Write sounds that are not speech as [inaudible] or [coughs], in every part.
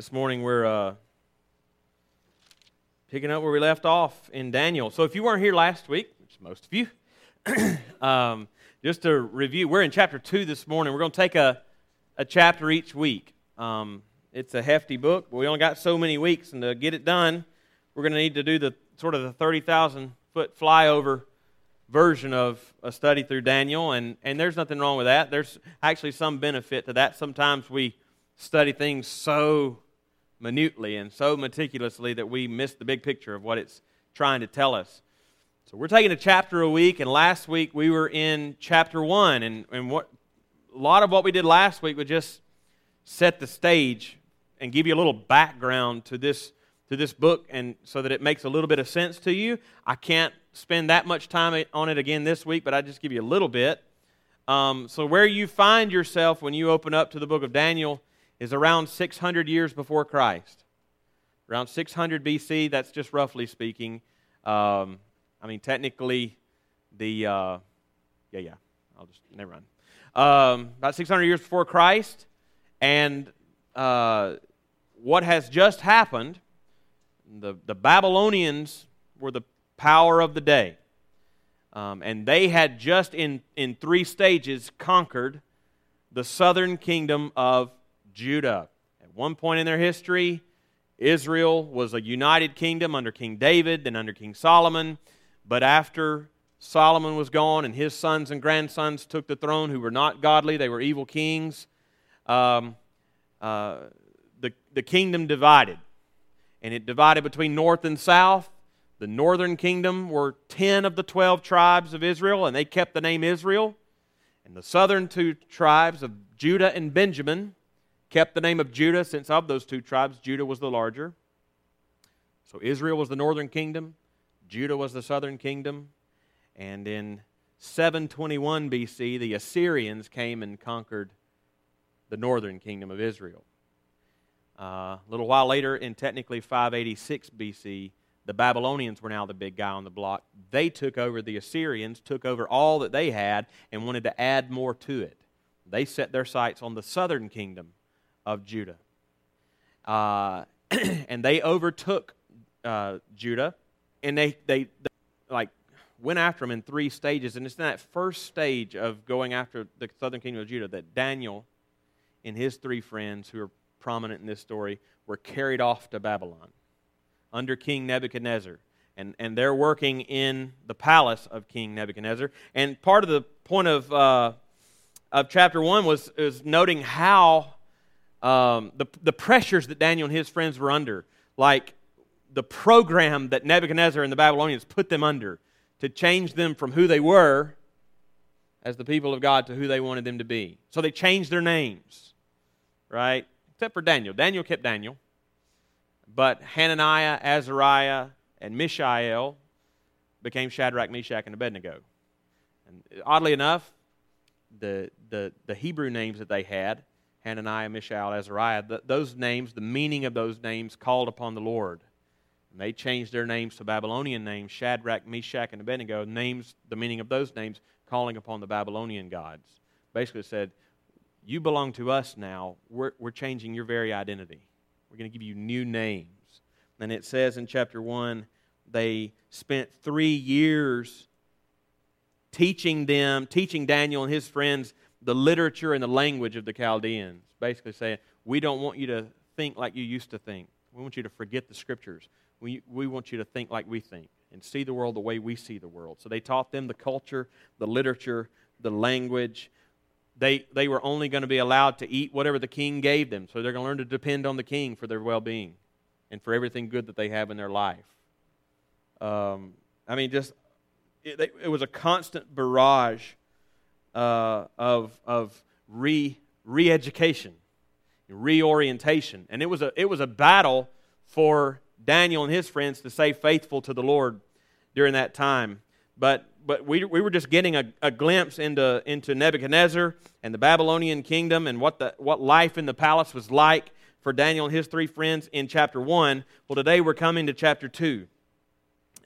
This morning we're uh, picking up where we left off in Daniel. So if you weren't here last week, which most of you, [coughs] um, just to review, we're in chapter 2 this morning. We're going to take a, a chapter each week. Um, it's a hefty book, but we only got so many weeks, and to get it done, we're going to need to do the sort of the 30,000 foot flyover version of a study through Daniel, and, and there's nothing wrong with that. There's actually some benefit to that. Sometimes we study things so minutely and so meticulously that we miss the big picture of what it's trying to tell us. So we're taking a chapter a week, and last week we were in chapter one, and, and what a lot of what we did last week was just set the stage and give you a little background to this to this book and so that it makes a little bit of sense to you. I can't spend that much time on it again this week, but I just give you a little bit. Um, so, where you find yourself when you open up to the book of Daniel is around 600 years before Christ. Around 600 BC, that's just roughly speaking. Um, I mean, technically, the. Uh, yeah, yeah, I'll just. Never mind. Um, about 600 years before Christ. And uh, what has just happened, the, the Babylonians were the power of the day. Um, and they had just in, in three stages conquered the southern kingdom of Judah. At one point in their history, Israel was a united kingdom under King David, then under King Solomon. But after Solomon was gone and his sons and grandsons took the throne who were not godly, they were evil kings, um, uh, the, the kingdom divided. And it divided between north and south. The northern kingdom were 10 of the 12 tribes of Israel, and they kept the name Israel. And the southern two tribes of Judah and Benjamin kept the name of Judah, since of those two tribes, Judah was the larger. So Israel was the northern kingdom, Judah was the southern kingdom. And in 721 BC, the Assyrians came and conquered the northern kingdom of Israel. Uh, a little while later, in technically 586 BC, the Babylonians were now the big guy on the block. They took over the Assyrians, took over all that they had, and wanted to add more to it. They set their sights on the southern kingdom of Judah. Uh, [clears throat] and they overtook uh, Judah, and they, they, they, like went after them in three stages. And it's in that first stage of going after the southern kingdom of Judah that Daniel and his three friends, who are prominent in this story, were carried off to Babylon under King Nebuchadnezzar. And, and they're working in the palace of King Nebuchadnezzar. And part of the point of, uh, of chapter 1 was, was noting how um, the, the pressures that Daniel and his friends were under, like the program that Nebuchadnezzar and the Babylonians put them under to change them from who they were as the people of God to who they wanted them to be. So they changed their names, right? Except for Daniel. Daniel kept Daniel. But Hananiah, Azariah, and Mishael became Shadrach, Meshach, and Abednego. And oddly enough, the, the, the Hebrew names that they had, Hananiah, Mishael, Azariah, the, those names, the meaning of those names called upon the Lord. And they changed their names to Babylonian names, Shadrach, Meshach, and Abednego, names, the meaning of those names, calling upon the Babylonian gods. Basically said, You belong to us now. We're, we're changing your very identity. We're going to give you new names. And it says in chapter 1 they spent three years teaching them, teaching Daniel and his friends the literature and the language of the Chaldeans. Basically saying, We don't want you to think like you used to think. We want you to forget the scriptures. We, we want you to think like we think and see the world the way we see the world. So they taught them the culture, the literature, the language, they, they were only going to be allowed to eat whatever the king gave them. So they're going to learn to depend on the king for their well being and for everything good that they have in their life. Um, I mean, just it, it, was a constant barrage uh, of, of re re-education, reorientation. And it was, a, it was a battle for Daniel and his friends to stay faithful to the Lord during that time. But but we, we were just getting a, a glimpse into, into Nebuchadnezzar and the Babylonian kingdom and what, the, what life in the palace was like for Daniel and his three friends in chapter 1. Well, today we're coming to chapter 2.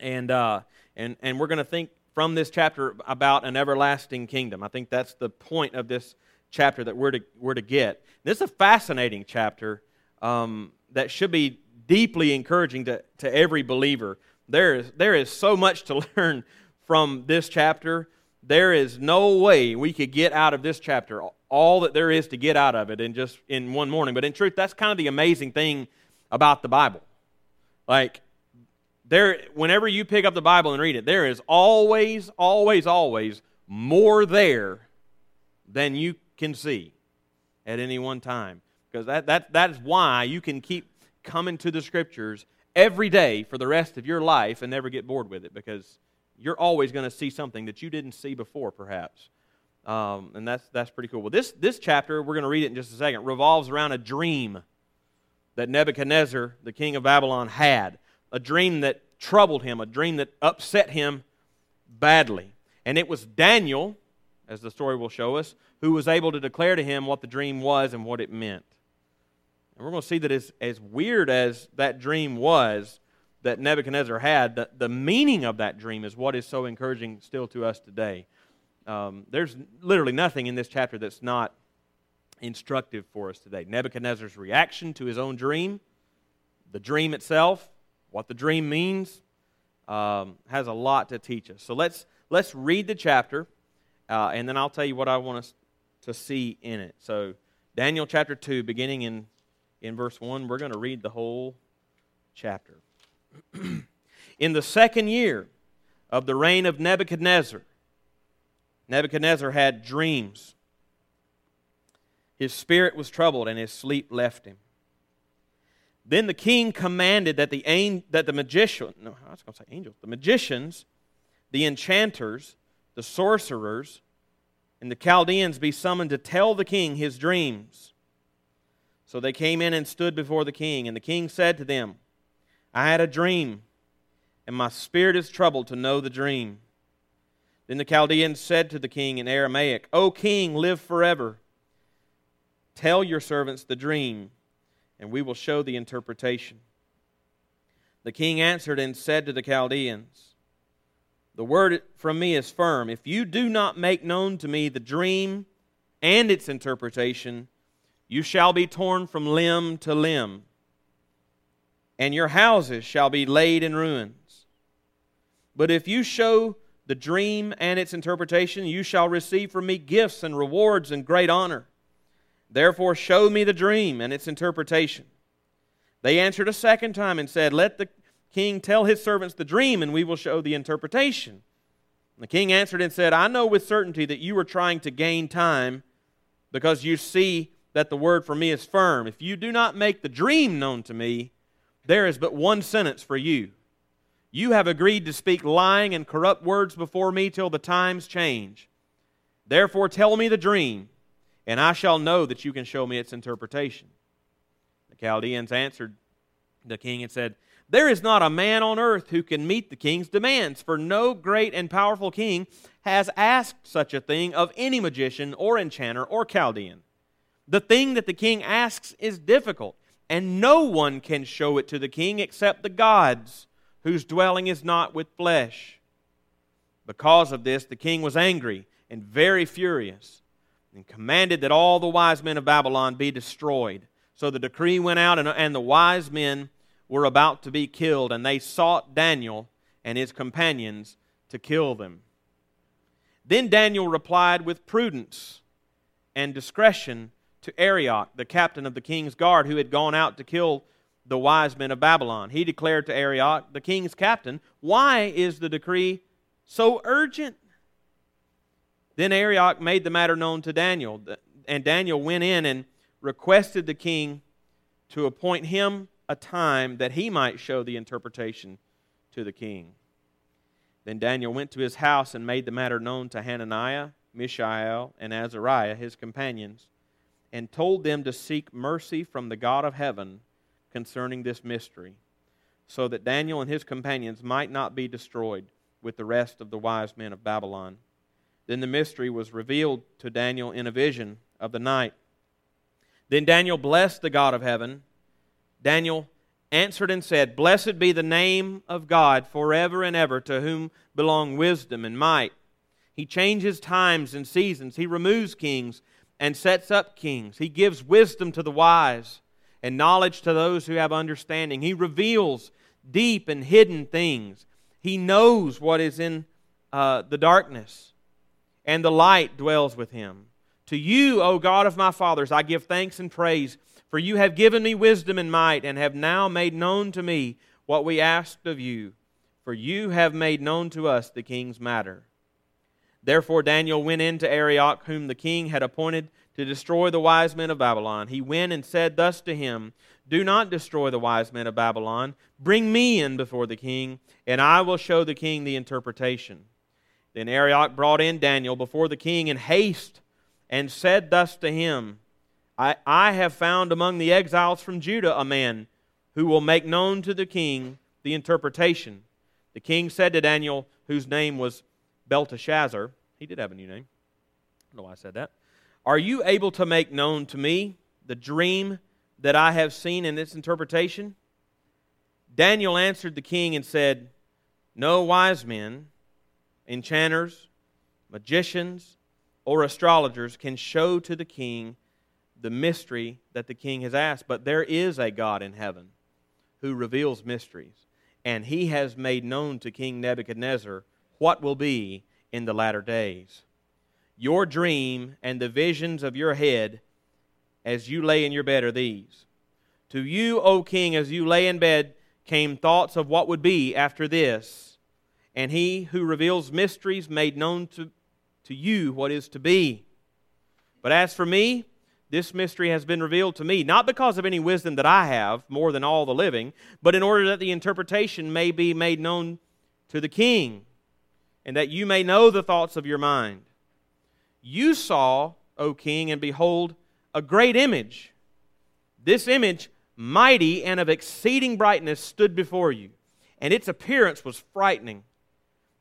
And, uh, and, and we're going to think from this chapter about an everlasting kingdom. I think that's the point of this chapter that we're to, we're to get. This is a fascinating chapter. Um, that should be deeply encouraging to, to every believer. There is, there is so much to [laughs] learn from this chapter. There is no way we could get out of this chapter all that there is to get out of it in just in one morning. But in truth, that's kind of the amazing thing about the Bible. Like there whenever you pick up the Bible and read it, there is always, always, always more there than you can see at any one time. Because that, that, that is why you can keep coming to the scriptures every day for the rest of your life and never get bored with it because you're always going to see something that you didn't see before, perhaps. Um, and that's, that's pretty cool. Well, this, this chapter, we're going to read it in just a second, revolves around a dream that Nebuchadnezzar, the king of Babylon, had. A dream that troubled him, a dream that upset him badly. And it was Daniel, as the story will show us, who was able to declare to him what the dream was and what it meant. And we're going to see that as, as weird as that dream was that Nebuchadnezzar had, the, the meaning of that dream is what is so encouraging still to us today. Um, there's literally nothing in this chapter that's not instructive for us today. Nebuchadnezzar's reaction to his own dream, the dream itself, what the dream means, um, has a lot to teach us. So let's let's read the chapter, uh, and then I'll tell you what I want us to see in it. So Daniel chapter two, beginning in in verse one, we're going to read the whole chapter. [clears throat] in the second year of the reign of Nebuchadnezzar, Nebuchadnezzar had dreams. His spirit was troubled, and his sleep left him. Then the king commanded that the, that the magician, no, I was going to say angels, the magicians, the enchanters, the sorcerers, and the Chaldeans be summoned to tell the king his dreams. So they came in and stood before the king, and the king said to them, I had a dream, and my spirit is troubled to know the dream. Then the Chaldeans said to the king in Aramaic, O king, live forever. Tell your servants the dream, and we will show the interpretation. The king answered and said to the Chaldeans, The word from me is firm. If you do not make known to me the dream and its interpretation, you shall be torn from limb to limb, and your houses shall be laid in ruins. But if you show the dream and its interpretation, you shall receive from me gifts and rewards and great honor. Therefore, show me the dream and its interpretation. They answered a second time and said, Let the king tell his servants the dream, and we will show the interpretation. And the king answered and said, I know with certainty that you are trying to gain time because you see that the word for me is firm. If you do not make the dream known to me, there is but one sentence for you you have agreed to speak lying and corrupt words before me till the times change. Therefore, tell me the dream, and I shall know that you can show me its interpretation. The Chaldeans answered the king and said, There is not a man on earth who can meet the king's demands, for no great and powerful king has asked such a thing of any magician or enchanter or Chaldean. The thing that the king asks is difficult, and no one can show it to the king except the gods whose dwelling is not with flesh. Because of this, the king was angry and very furious and commanded that all the wise men of Babylon be destroyed. So the decree went out, and, and the wise men were about to be killed, and they sought Daniel and his companions to kill them. Then Daniel replied with prudence and discretion to Arioch, the captain of the king's guard, who had gone out to kill the wise men of Babylon. He declared to Arioch, the king's captain, Why is the decree so urgent? Then Arioch made the matter known to Daniel, and Daniel went in and requested the king to appoint him a time that he might show the interpretation to the king. Then Daniel went to his house and made the matter known to Hananiah, Mishael, and Azariah, his companions, and told them to seek mercy from the God of heaven concerning this mystery, so that Daniel and his companions might not be destroyed with the rest of the wise men of Babylon. Then the mystery was revealed to Daniel in a vision of the night. Then Daniel blessed the God of heaven. Daniel answered and said, Blessed be the name of God forever and ever, to whom belong wisdom and might. He changes times and seasons. He removes kings and sets up kings. He gives wisdom to the wise and knowledge to those who have understanding. He reveals deep and hidden things. He knows what is in uh, the darkness, and the light dwells with him. To you, O God of my fathers, I give thanks and praise, for you have given me wisdom and might, and have now made known to me what we asked of you. For you have made known to us the king's matter. Therefore Daniel went in to Arioch, whom the king had appointed to destroy the wise men of Babylon. He went and said thus to him Do not destroy the wise men of Babylon. Bring me in before the king, and I will show the king the interpretation. Then Arioch brought in Daniel before the king in haste and said thus to him I, I have found among the exiles from Judah a man who will make known to the king the interpretation. The king said to Daniel, whose name was Belteshazzar, he did have a new name. I don't know why I said that. Are you able to make known to me the dream that I have seen in its interpretation? Daniel answered the king and said, No wise men, enchanters, magicians, or astrologers can show to the king the mystery that the king has asked, but there is a God in heaven who reveals mysteries, and he has made known to King Nebuchadnezzar what will be in the latter days. Your dream and the visions of your head as you lay in your bed are these. To you, O king, as you lay in bed, came thoughts of what would be after this. And he who reveals mysteries made known to, to you what is to be. But as for me, this mystery has been revealed to me, not because of any wisdom that I have more than all the living, but in order that the interpretation may be made known to the king, and that you may know the thoughts of your mind. You saw, O king, and behold, a great image. This image, mighty and of exceeding brightness, stood before you, and its appearance was frightening.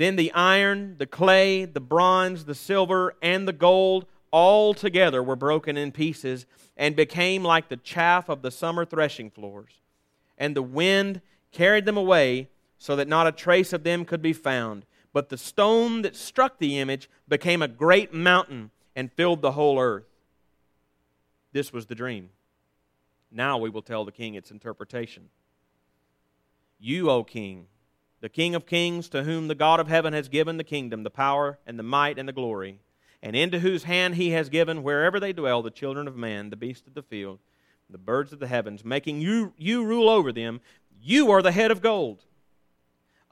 Then the iron, the clay, the bronze, the silver, and the gold all together were broken in pieces and became like the chaff of the summer threshing floors. And the wind carried them away so that not a trace of them could be found. But the stone that struck the image became a great mountain and filled the whole earth. This was the dream. Now we will tell the king its interpretation. You, O king, the king of kings, to whom the God of heaven has given the kingdom, the power, and the might, and the glory, and into whose hand he has given wherever they dwell the children of man, the beasts of the field, the birds of the heavens, making you, you rule over them, you are the head of gold.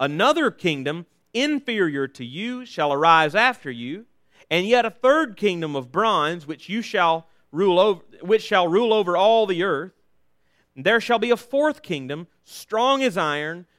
Another kingdom inferior to you shall arise after you and yet a third kingdom of bronze which you shall rule over which shall rule over all the earth and there shall be a fourth kingdom strong as iron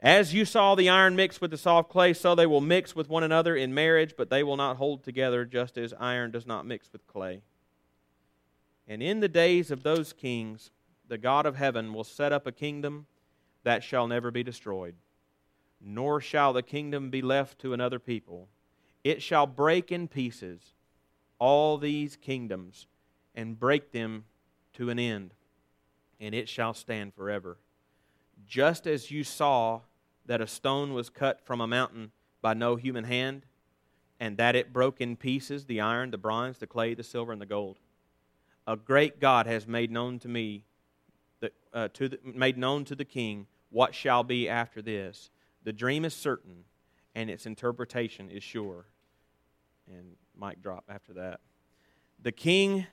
As you saw the iron mixed with the soft clay, so they will mix with one another in marriage, but they will not hold together, just as iron does not mix with clay. And in the days of those kings, the God of heaven will set up a kingdom that shall never be destroyed, nor shall the kingdom be left to another people it shall break in pieces all these kingdoms and break them to an end, and it shall stand forever. Just as you saw that a stone was cut from a mountain by no human hand, and that it broke in pieces the iron, the bronze, the clay, the silver, and the gold. A great God has made known to me, that, uh, to the, made known to the king what shall be after this. The dream is certain, and its interpretation is sure. And mic drop after that. The king,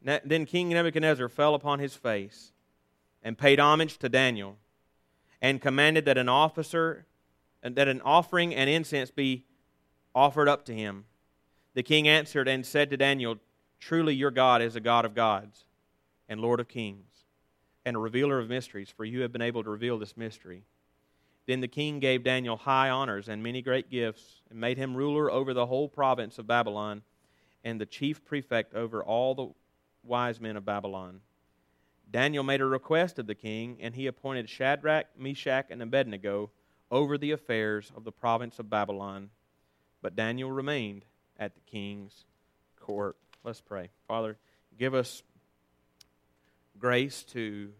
then King Nebuchadnezzar fell upon his face and paid homage to Daniel and commanded that an officer and that an offering and incense be offered up to him. The king answered and said to Daniel, Truly your God is a God of gods and Lord of kings and a revealer of mysteries, for you have been able to reveal this mystery. Then the king gave Daniel high honors and many great gifts, and made him ruler over the whole province of Babylon, and the chief prefect over all the wise men of Babylon. Daniel made a request of the king, and he appointed Shadrach, Meshach, and Abednego over the affairs of the province of Babylon. But Daniel remained at the king's court. Let's pray. Father, give us grace to,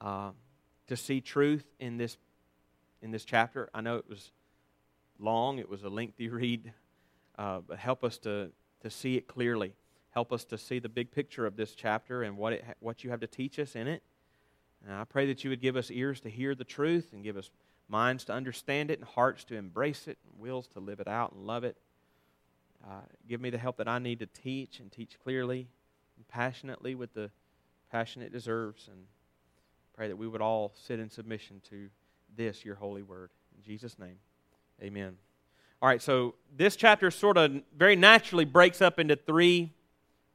uh, to see truth in this, in this chapter. I know it was long, it was a lengthy [laughs] read, uh, but help us to, to see it clearly. Help us to see the big picture of this chapter and what, it, what you have to teach us in it. And I pray that you would give us ears to hear the truth and give us minds to understand it and hearts to embrace it and wills to live it out and love it. Uh, give me the help that I need to teach and teach clearly and passionately with the passion it deserves. And pray that we would all sit in submission to this, your holy word. In Jesus' name, amen. All right, so this chapter sort of very naturally breaks up into three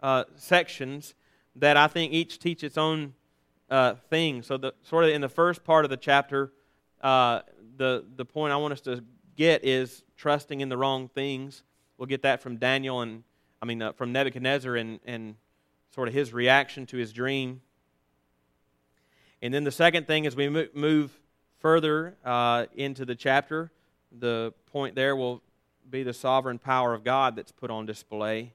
uh, sections that I think each teach its own uh, thing. So, the, sort of in the first part of the chapter, uh, the, the point I want us to get is trusting in the wrong things. We'll get that from Daniel and, I mean, uh, from Nebuchadnezzar and, and sort of his reaction to his dream. And then the second thing, as we move further uh, into the chapter, the point there will be the sovereign power of God that's put on display.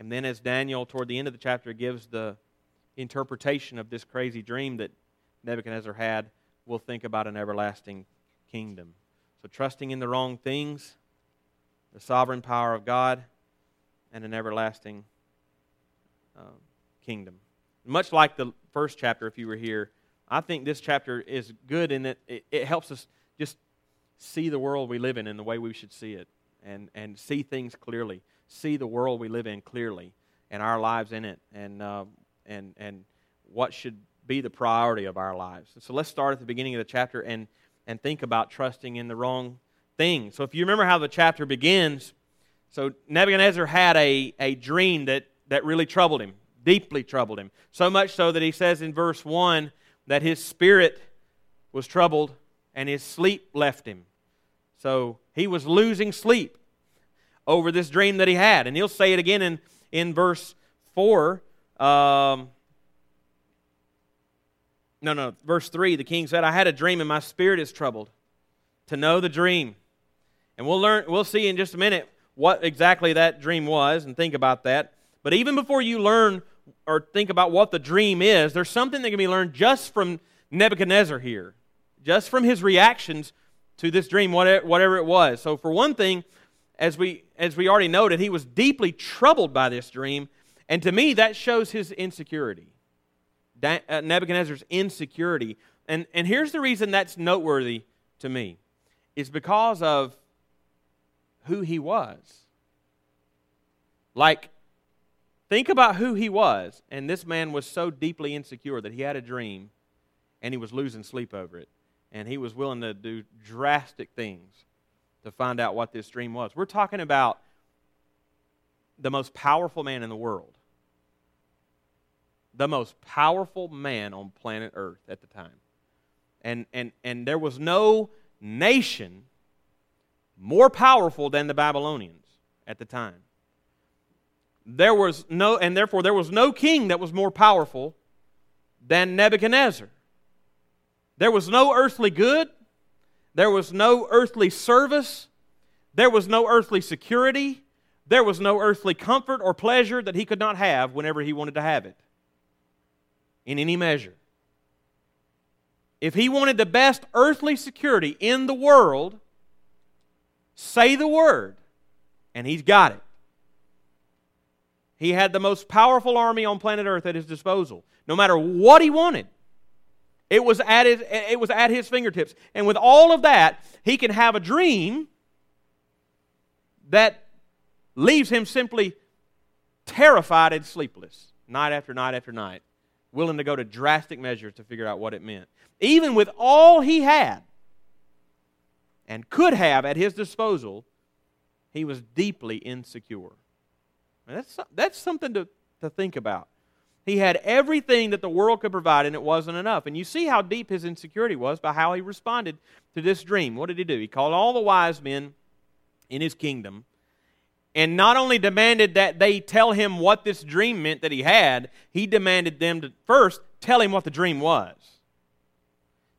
And then, as Daniel, toward the end of the chapter, gives the interpretation of this crazy dream that Nebuchadnezzar had, we'll think about an everlasting kingdom. So, trusting in the wrong things, the sovereign power of God, and an everlasting uh, kingdom. Much like the first chapter, if you were here, I think this chapter is good in that it, it helps us just see the world we live in and the way we should see it and, and see things clearly, see the world we live in clearly and our lives in it and, uh, and, and what should be the priority of our lives. So let's start at the beginning of the chapter and, and think about trusting in the wrong thing. So if you remember how the chapter begins, so Nebuchadnezzar had a, a dream that, that really troubled him, deeply troubled him. So much so that he says in verse 1 that his spirit was troubled and his sleep left him. So he was losing sleep over this dream that he had. And he'll say it again in, in verse 4. Um, no, no, verse 3, the king said, I had a dream and my spirit is troubled to know the dream. And we'll learn we'll see in just a minute what exactly that dream was and think about that. But even before you learn or think about what the dream is, there's something that can be learned just from Nebuchadnezzar here, just from his reactions to this dream, whatever it was. So, for one thing, as we, as we already noted, he was deeply troubled by this dream. And to me, that shows his insecurity. Uh, Nebuchadnezzar's insecurity. And, and here's the reason that's noteworthy to me is because of who he was. Like, think about who he was. And this man was so deeply insecure that he had a dream and he was losing sleep over it. And he was willing to do drastic things to find out what this dream was. We're talking about the most powerful man in the world the most powerful man on planet Earth at the time. And, and, and there was no nation more powerful than the Babylonians at the time. There was no, and therefore there was no king that was more powerful than Nebuchadnezzar. There was no earthly good. There was no earthly service. There was no earthly security. There was no earthly comfort or pleasure that he could not have whenever he wanted to have it in any measure. If he wanted the best earthly security in the world, say the word, and he's got it. He had the most powerful army on planet Earth at his disposal. No matter what he wanted, it was at his, it was at his fingertips. And with all of that, he can have a dream that leaves him simply terrified and sleepless night after night after night willing to go to drastic measures to figure out what it meant. Even with all he had. and could have at his disposal, he was deeply insecure. And that's, that's something to, to think about. He had everything that the world could provide, and it wasn't enough. And you see how deep his insecurity was by how he responded to this dream. What did he do? He called all the wise men in his kingdom and not only demanded that they tell him what this dream meant that he had, he demanded them to first tell him what the dream was.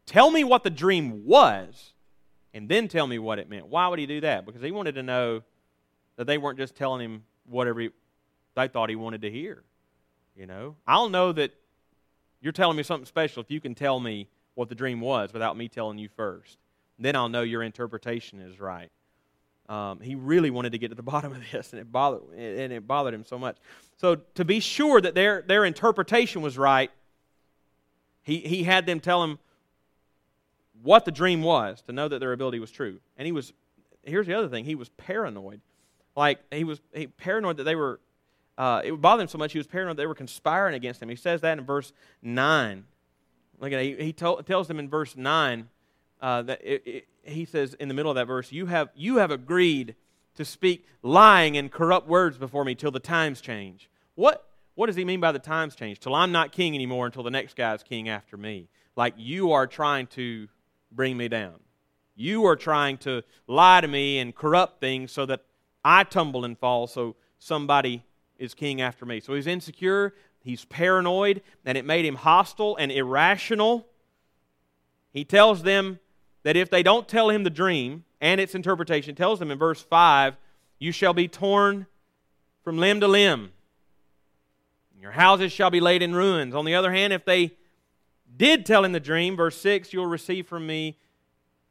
Tell me what the dream was, and then tell me what it meant. Why would he do that? Because he wanted to know that they weren't just telling him whatever he, they thought he wanted to hear. You know, I'll know that you're telling me something special if you can tell me what the dream was without me telling you first. Then I'll know your interpretation is right. Um, he really wanted to get to the [laughs] bottom of this, and it bothered and it bothered him so much. So to be sure that their their interpretation was right, he he had them tell him what the dream was to know that their ability was true. And he was here's the other thing: he was paranoid. Like he was he paranoid that they were. Uh, it would bother him so much. He was paranoid they were conspiring against him. He says that in verse nine. Look at it. He, he told, tells them in verse nine uh, that it, it, he says in the middle of that verse, you have, you have agreed to speak lying and corrupt words before me till the times change. What, what does he mean by the times change? Till I'm not king anymore until the next guy's king after me. Like you are trying to bring me down. You are trying to lie to me and corrupt things so that I tumble and fall so somebody is king after me. So he's insecure, he's paranoid, and it made him hostile and irrational. He tells them that if they don't tell him the dream and its interpretation, tells them in verse 5 you shall be torn from limb to limb. Your houses shall be laid in ruins. On the other hand, if they did tell him the dream, verse 6, you'll receive from me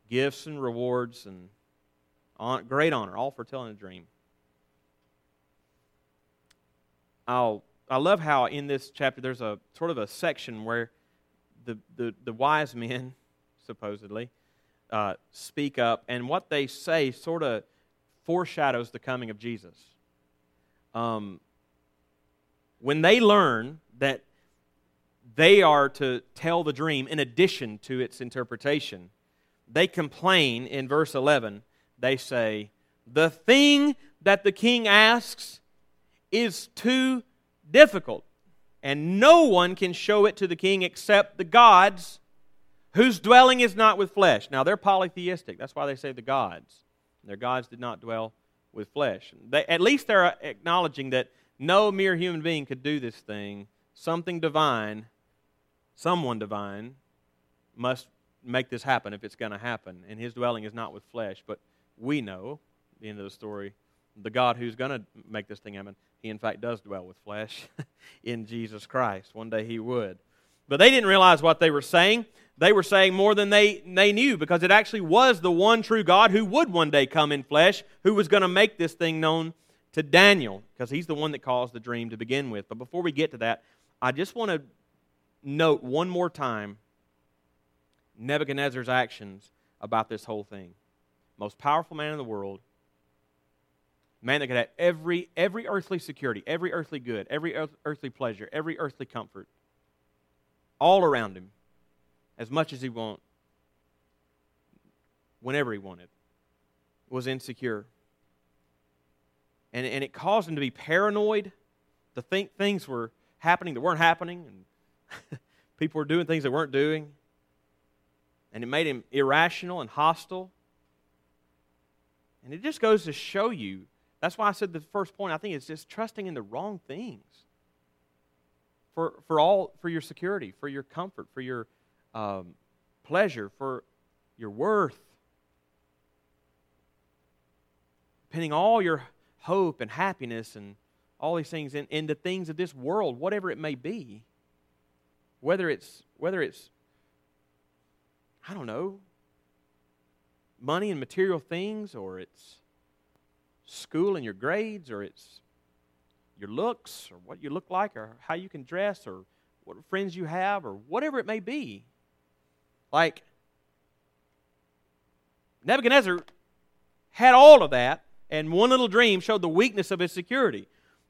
gifts and rewards and great honor, all for telling a dream. I'll, I love how in this chapter there's a sort of a section where the, the, the wise men, [laughs] supposedly, uh, speak up, and what they say sort of foreshadows the coming of Jesus. Um, when they learn that they are to tell the dream in addition to its interpretation, they complain in verse 11. They say, The thing that the king asks is too difficult, and no one can show it to the king except the gods whose dwelling is not with flesh. Now, they're polytheistic. That's why they say the gods. Their gods did not dwell with flesh. They, at least they're acknowledging that no mere human being could do this thing. Something divine, someone divine, must make this happen if it's going to happen. And his dwelling is not with flesh. But we know, the end of the story, the God who's going to make this thing happen, he in fact does dwell with flesh [laughs] in Jesus Christ. One day he would. But they didn't realize what they were saying they were saying more than they, they knew because it actually was the one true God who would one day come in flesh, who was going to make this thing known to Daniel because he's the one that caused the dream to begin with. But before we get to that, I just want to note one more time Nebuchadnezzar's actions about this whole thing. Most powerful man in the world, man that could have every, every earthly security, every earthly good, every earthly pleasure, every earthly comfort, all around him as much as he wanted, whenever he wanted, was insecure. And, and it caused him to be paranoid, to think things were happening that weren't happening, and [laughs] people were doing things they weren't doing. And it made him irrational and hostile. And it just goes to show you. That's why I said the first point, I think it's just trusting in the wrong things for, for all for your security, for your comfort, for your um, pleasure, for your worth. Pinning all your hope and happiness and all these things in, in the things of this world, whatever it may be. Whether it's whether it's I don't know, money and material things, or it's school and your grades, or it's your looks, or what you look like, or how you can dress, or what friends you have, or whatever it may be. Like, Nebuchadnezzar had all of that, and one little dream showed the weakness of his security.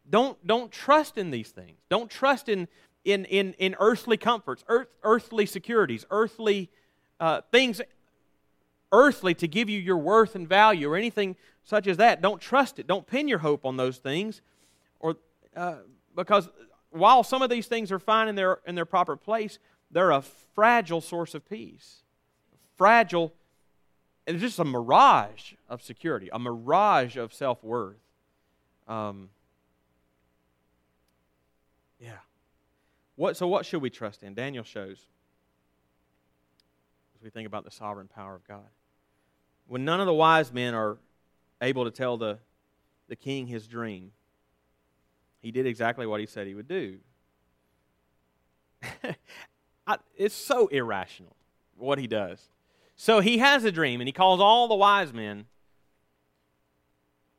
Don't, don't trust in these things. Don't trust in, in, in, in earthly comforts, earth, earthly securities, earthly uh, things earthly to give you your worth and value or anything such as that. Don't trust it. Don't pin your hope on those things, or uh, because while some of these things are fine in their in their proper place, they're a fragile source of peace. Fragile, it's just a mirage of security, a mirage of self worth. Um, yeah. What, so, what should we trust in? Daniel shows as we think about the sovereign power of God. When none of the wise men are able to tell the, the king his dream, he did exactly what he said he would do. [laughs] I, it's so irrational what he does. So he has a dream, and he calls all the wise men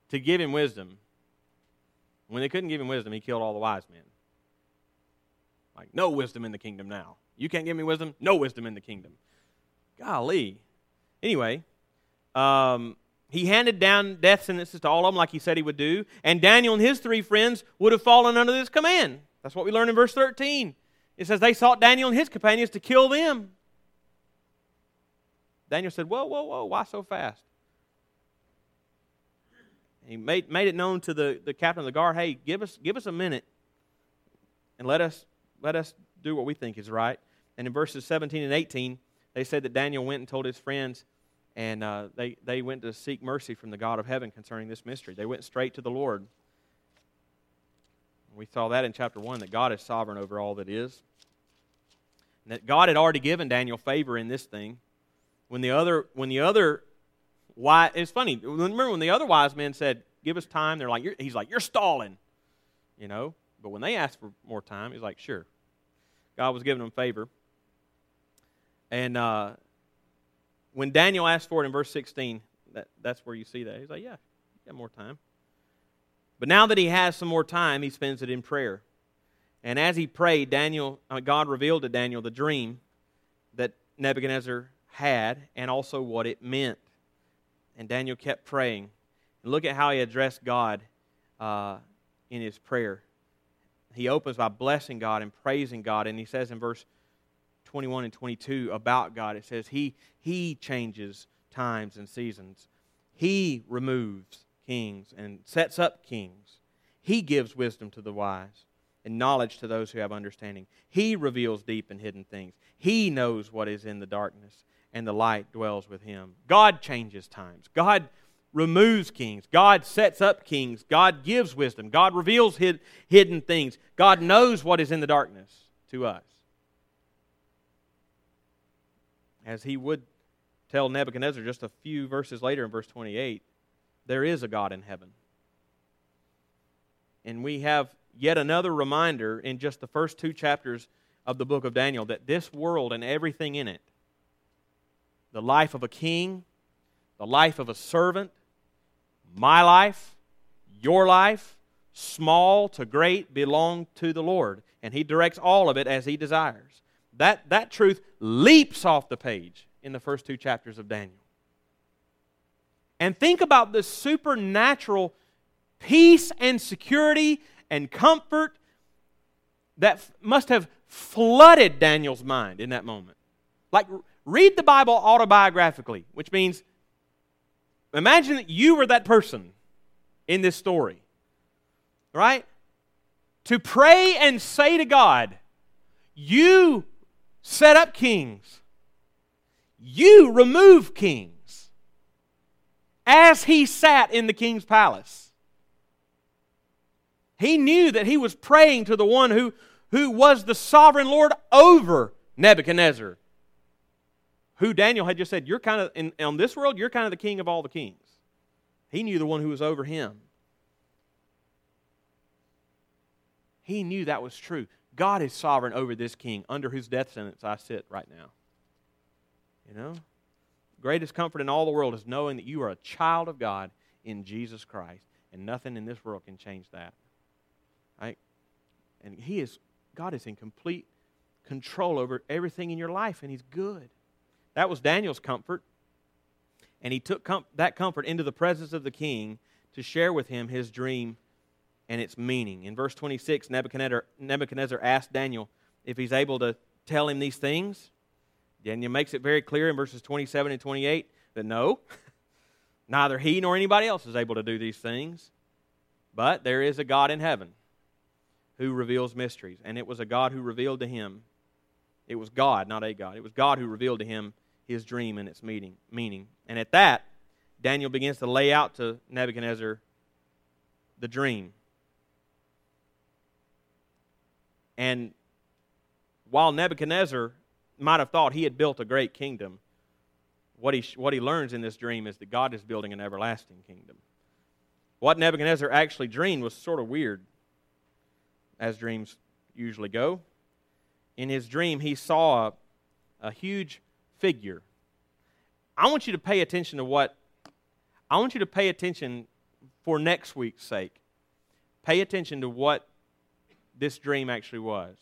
to give him wisdom. When they couldn't give him wisdom, he killed all the wise men. Like, no wisdom in the kingdom now. You can't give me wisdom? No wisdom in the kingdom. Golly. Anyway, um, he handed down death sentences to all of them like he said he would do, and Daniel and his three friends would have fallen under this command. That's what we learn in verse 13. It says they sought Daniel and his companions to kill them. Daniel said, Whoa, whoa, whoa, why so fast? He made, made it known to the, the captain of the guard, hey, give us, give us a minute and let us, let us do what we think is right. And in verses 17 and 18, they said that Daniel went and told his friends, and uh, they, they went to seek mercy from the God of heaven concerning this mystery. They went straight to the Lord. We saw that in chapter 1 that God is sovereign over all that is. And that God had already given Daniel favor in this thing. When the other, when the other why it's funny. Remember when the other wise men said, "Give us time," they're like, "He's like, you're stalling," you know. But when they asked for more time, he's like, "Sure." God was giving them favor. And uh, when Daniel asked for it in verse 16, that, that's where you see that. He's like, "Yeah, got more time." But now that he has some more time, he spends it in prayer. And as he prayed, Daniel, uh, God revealed to Daniel the dream that Nebuchadnezzar had and also what it meant. And Daniel kept praying. And look at how he addressed God uh, in his prayer. He opens by blessing God and praising God. And he says in verse 21 and 22 about God, it says, He, he changes times and seasons. He removes kings and sets up kings. He gives wisdom to the wise and knowledge to those who have understanding. He reveals deep and hidden things. He knows what is in the darkness, and the light dwells with him. God changes times. God removes kings. God sets up kings. God gives wisdom. God reveals hid, hidden things. God knows what is in the darkness to us. As he would tell Nebuchadnezzar just a few verses later in verse 28, there is a God in heaven. And we have yet another reminder in just the first two chapters of the book of Daniel that this world and everything in it the life of a king, the life of a servant, my life, your life, small to great, belong to the Lord. And He directs all of it as He desires. That, that truth leaps off the page in the first two chapters of Daniel. And think about the supernatural peace and security and comfort that must have flooded Daniel's mind in that moment. Like, read the Bible autobiographically, which means imagine that you were that person in this story, right? To pray and say to God, You set up kings, you remove kings, as he sat in the king's palace. He knew that he was praying to the one who, who was the sovereign Lord over Nebuchadnezzar who Daniel had just said, You're kind of, in, on this world, you're kind of the king of all the kings. He knew the one who was over him. He knew that was true. God is sovereign over this king, under whose death sentence I sit right now. You know? Greatest comfort in all the world is knowing that you are a child of God in Jesus Christ, and nothing in this world can change that. Right? And He is, God is in complete control over everything in your life, and He's good. That was Daniel's comfort. And he took com- that comfort into the presence of the king to share with him his dream and its meaning. In verse 26, Nebuchadnezzar, Nebuchadnezzar asked Daniel if he's able to tell him these things. Daniel makes it very clear in verses 27 and 28 that no, [laughs] neither he nor anybody else is able to do these things. But there is a God in heaven who reveals mysteries. And it was a God who revealed to him. It was God, not a God. It was God who revealed to him his dream and its meaning. meaning. And at that, Daniel begins to lay out to Nebuchadnezzar the dream. And while Nebuchadnezzar might have thought he had built a great kingdom, what he, what he learns in this dream is that God is building an everlasting kingdom. What Nebuchadnezzar actually dreamed was sort of weird, as dreams usually go. In his dream, he saw a, a huge figure. I want you to pay attention to what, I want you to pay attention for next week's sake. Pay attention to what this dream actually was,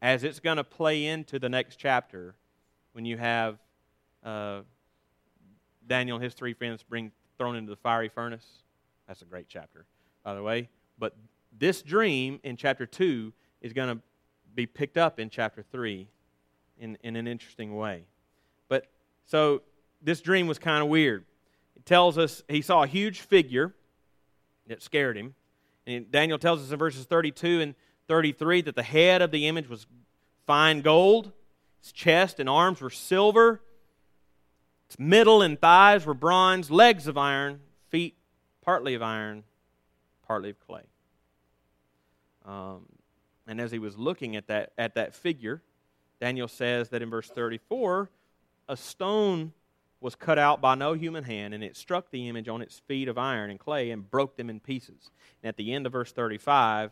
as it's going to play into the next chapter when you have uh, Daniel and his three friends being thrown into the fiery furnace. That's a great chapter, by the way. But this dream in chapter 2 is going to be picked up in chapter 3 in, in an interesting way. But so this dream was kind of weird. It tells us he saw a huge figure that scared him. And Daniel tells us in verses 32 and 33 that the head of the image was fine gold, its chest and arms were silver, its middle and thighs were bronze, legs of iron, feet partly of iron, partly of clay. Um, and as he was looking at that, at that figure, Daniel says that in verse 34, a stone was cut out by no human hand, and it struck the image on its feet of iron and clay and broke them in pieces. And at the end of verse 35,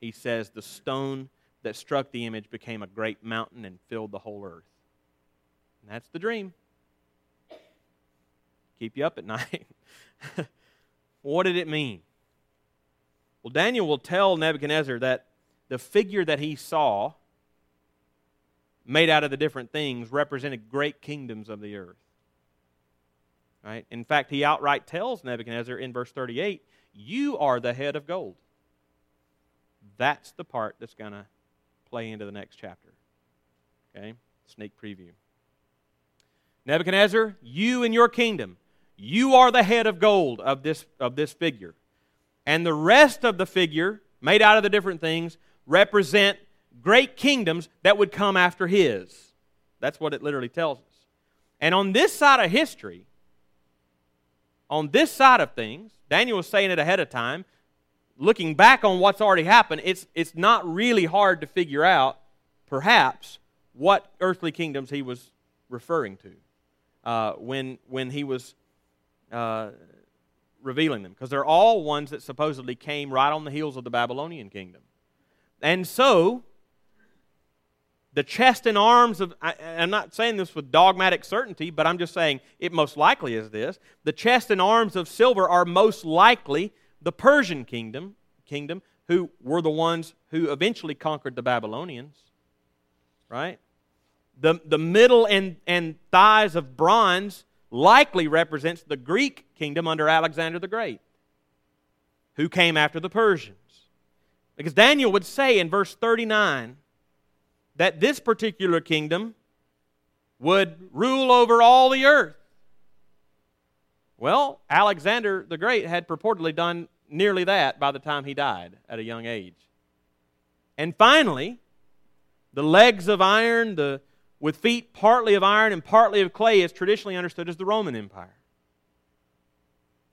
he says, The stone that struck the image became a great mountain and filled the whole earth. And that's the dream. Keep you up at [laughs] night. What did it mean? Well, Daniel will tell Nebuchadnezzar that the figure that he saw, made out of the different things, represented great kingdoms of the earth. Right? In fact, he outright tells Nebuchadnezzar in verse 38, You are the head of gold. That's the part that's going to play into the next chapter. Okay? Sneak preview. Nebuchadnezzar, you and your kingdom you are the head of gold of this, of this figure. And the rest of the figure, made out of the different things, represent great kingdoms that would come after his. That's what it literally tells us. And on this side of history, on this side of things, Daniel was saying it ahead of time. Looking back on what's already happened, it's, it's not really hard to figure out, perhaps, what earthly kingdoms he was referring to uh, when, when he was uh, revealing them because they're all ones that supposedly came right on the heels of the Babylonian kingdom. And so, the chest and arms of, I, am not saying this with dogmatic certainty, but I'm just saying it most likely is this. The chest and arms of silver are most likely the Persian kingdom, kingdom who were the ones who eventually conquered the Babylonians. Right? The, the middle and, and thighs of bronze likely represents the Greek kingdom under Alexander the Great, who came after the Persians. Because Daniel would say in verse 39 that this particular kingdom would rule over all the earth. Well, Alexander the Great had purportedly done nearly that by the time he died at a young age. And finally, the legs of iron, the with feet partly of iron and partly of clay is traditionally understood as the Roman Empire.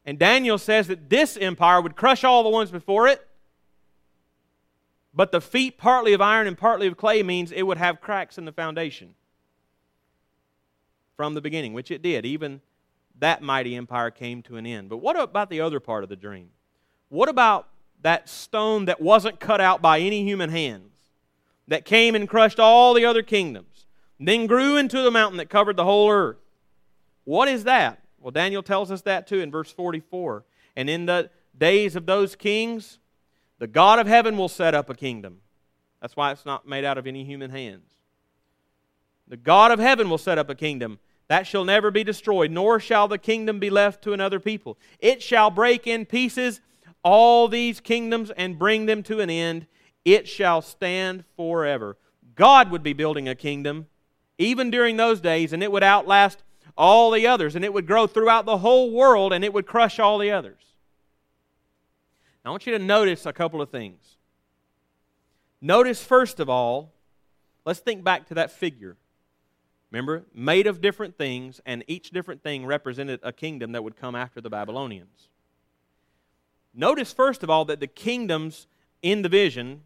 And Daniel says that this empire would crush all the ones before it, but the feet partly of iron and partly of clay means it would have cracks in the foundation from the beginning, which it did. Even that mighty empire came to an end. But what about the other part of the dream? What about that stone that wasn't cut out by any human hands, that came and crushed all the other kingdoms? then grew into the mountain that covered the whole earth. What is that? Well, Daniel tells us that too in verse 44. And in the days of those kings, the God of heaven will set up a kingdom. That's why it's not made out of any human hands. The God of heaven will set up a kingdom that shall never be destroyed, nor shall the kingdom be left to another people. It shall break in pieces all these kingdoms and bring them to an end. It shall stand forever. God would be building a kingdom even during those days, and it would outlast all the others, and it would grow throughout the whole world, and it would crush all the others. Now, I want you to notice a couple of things. Notice, first of all, let's think back to that figure. Remember, made of different things, and each different thing represented a kingdom that would come after the Babylonians. Notice, first of all, that the kingdoms in the vision,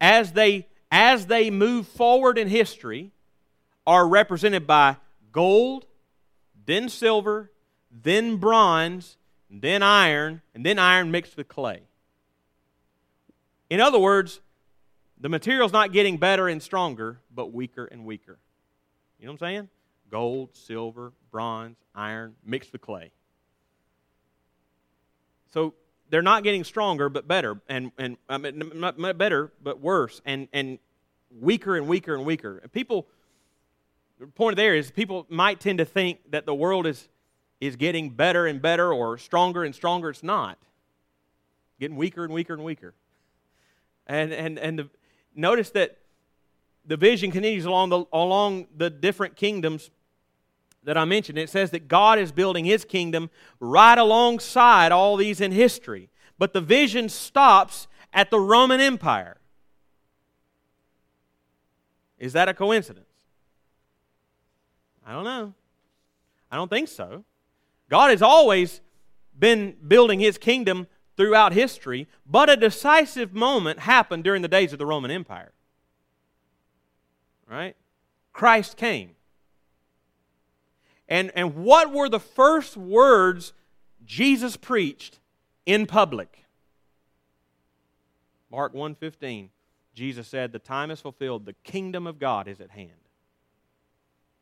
as they, as they move forward in history, are represented by gold, then silver, then bronze, then iron, and then iron mixed with clay. In other words, the material's not getting better and stronger, but weaker and weaker. You know what I'm saying? Gold, silver, bronze, iron, mixed with clay. So they're not getting stronger, but better, and, and I mean, not better, but worse, and, and weaker and weaker and weaker. And people, the point there is people might tend to think that the world is, is getting better and better or stronger and stronger. It's not. Getting weaker and weaker and weaker. And, and, and the, notice that the vision continues along the, along the different kingdoms that I mentioned. It says that God is building his kingdom right alongside all these in history. But the vision stops at the Roman Empire. Is that a coincidence? I don't know. I don't think so. God has always been building his kingdom throughout history, but a decisive moment happened during the days of the Roman Empire. Right? Christ came. And, and what were the first words Jesus preached in public? Mark 1:15. Jesus said, "The time is fulfilled, the kingdom of God is at hand.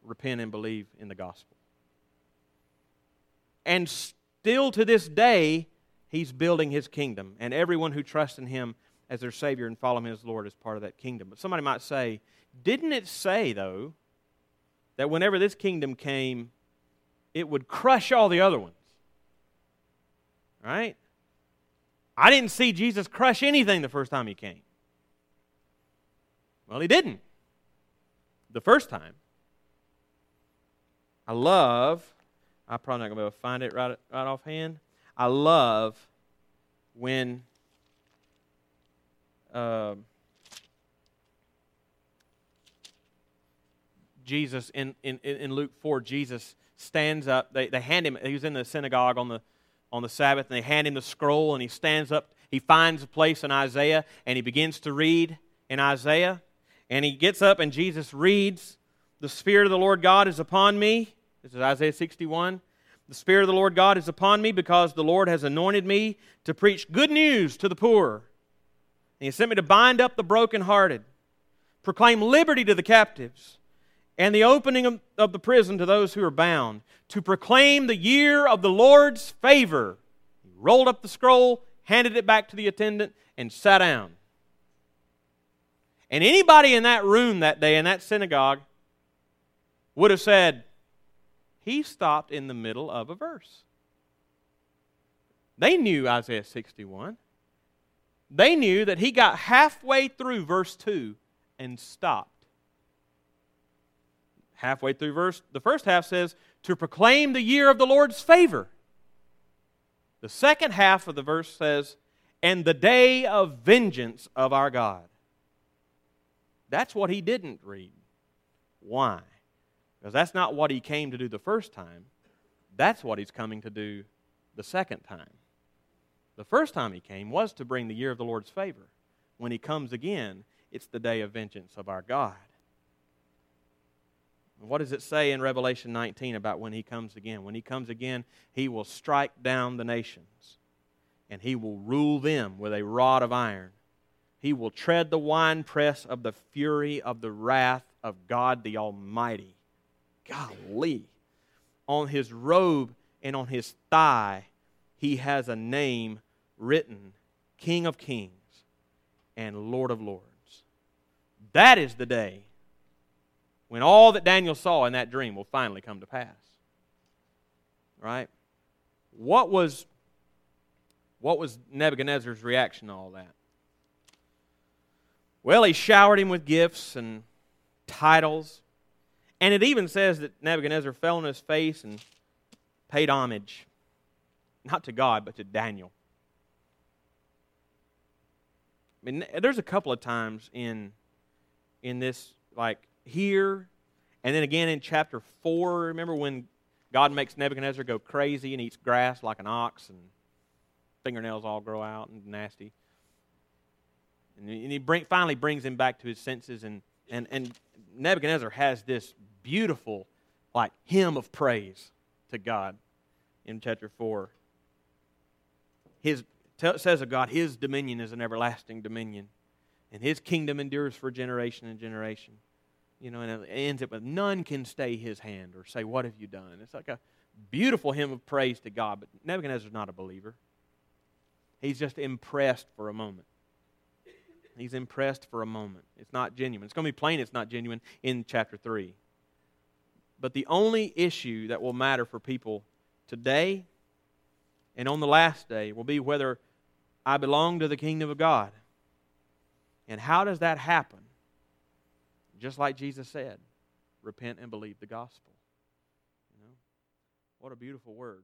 Repent and believe in the gospel." And still to this day, He's building his kingdom, and everyone who trusts in him as their Savior and follow him as Lord is part of that kingdom. But somebody might say, didn't it say, though, that whenever this kingdom came, it would crush all the other ones? Right? I didn't see Jesus crush anything the first time he came. Well, he didn't. The first time. I love, I'm probably not going to be able to find it right, right offhand. I love when uh, Jesus, in, in, in Luke 4, Jesus stands up. They, they hand him, he was in the synagogue on the, on the Sabbath, and they hand him the scroll, and he stands up. He finds a place in Isaiah, and he begins to read in Isaiah. And he gets up, and Jesus reads, The Spirit of the Lord God is upon me. This is Isaiah 61. The Spirit of the Lord God is upon me because the Lord has anointed me to preach good news to the poor. And He sent me to bind up the brokenhearted, proclaim liberty to the captives, and the opening of, of the prison to those who are bound, to proclaim the year of the Lord's favor. He rolled up the scroll, handed it back to the attendant, and sat down. And anybody in that room that day, in that synagogue, would have said, he stopped in the middle of a verse. They knew Isaiah 61. They knew that he got halfway through verse 2 and stopped. Halfway through verse, the first half says, to proclaim the year of the Lord's favor. The second half of the verse says, and the day of vengeance of our God. That's what he didn't read. Why? Because that's not what he came to do the first time. That's what he's coming to do the second time. The first time he came was to bring the year of the Lord's favor. When he comes again, it's the day of vengeance of our God. What does it say in Revelation 19 about when he comes again? When he comes again, he will strike down the nations, and he will rule them with a rod of iron. He will tread the winepress of the fury of the wrath of God the Almighty. Golly. On his robe and on his thigh, he has a name written King of Kings and Lord of Lords. That is the day when all that Daniel saw in that dream will finally come to pass. Right? What was what was Nebuchadnezzar's reaction to all that? Well, he showered him with gifts and titles And it even says that Nebuchadnezzar fell on his face and paid homage, not to God, but to Daniel. I mean, there's a couple of times in in this, like here, and then again in chapter four. Remember when God makes Nebuchadnezzar go crazy and eats grass like an ox, and fingernails all grow out and nasty. And he bring, finally brings him back to his senses, and, and, and Nebuchadnezzar has this beautiful, like, hymn of praise to God in chapter 4. His, says of God, His dominion is an everlasting dominion, and His kingdom endures for generation and generation. You know, and it ends it with none can stay His hand or say, What have you done? It's like a beautiful hymn of praise to God, but Nebuchadnezzar's not a believer. He's just impressed for a moment. He's impressed for a moment. It's not genuine. It's going to be plain it's not genuine in chapter 3. But the only issue that will matter for people today and on the last day will be whether I belong to the kingdom of God. And how does that happen? Just like Jesus said repent and believe the gospel. You know? What a beautiful word.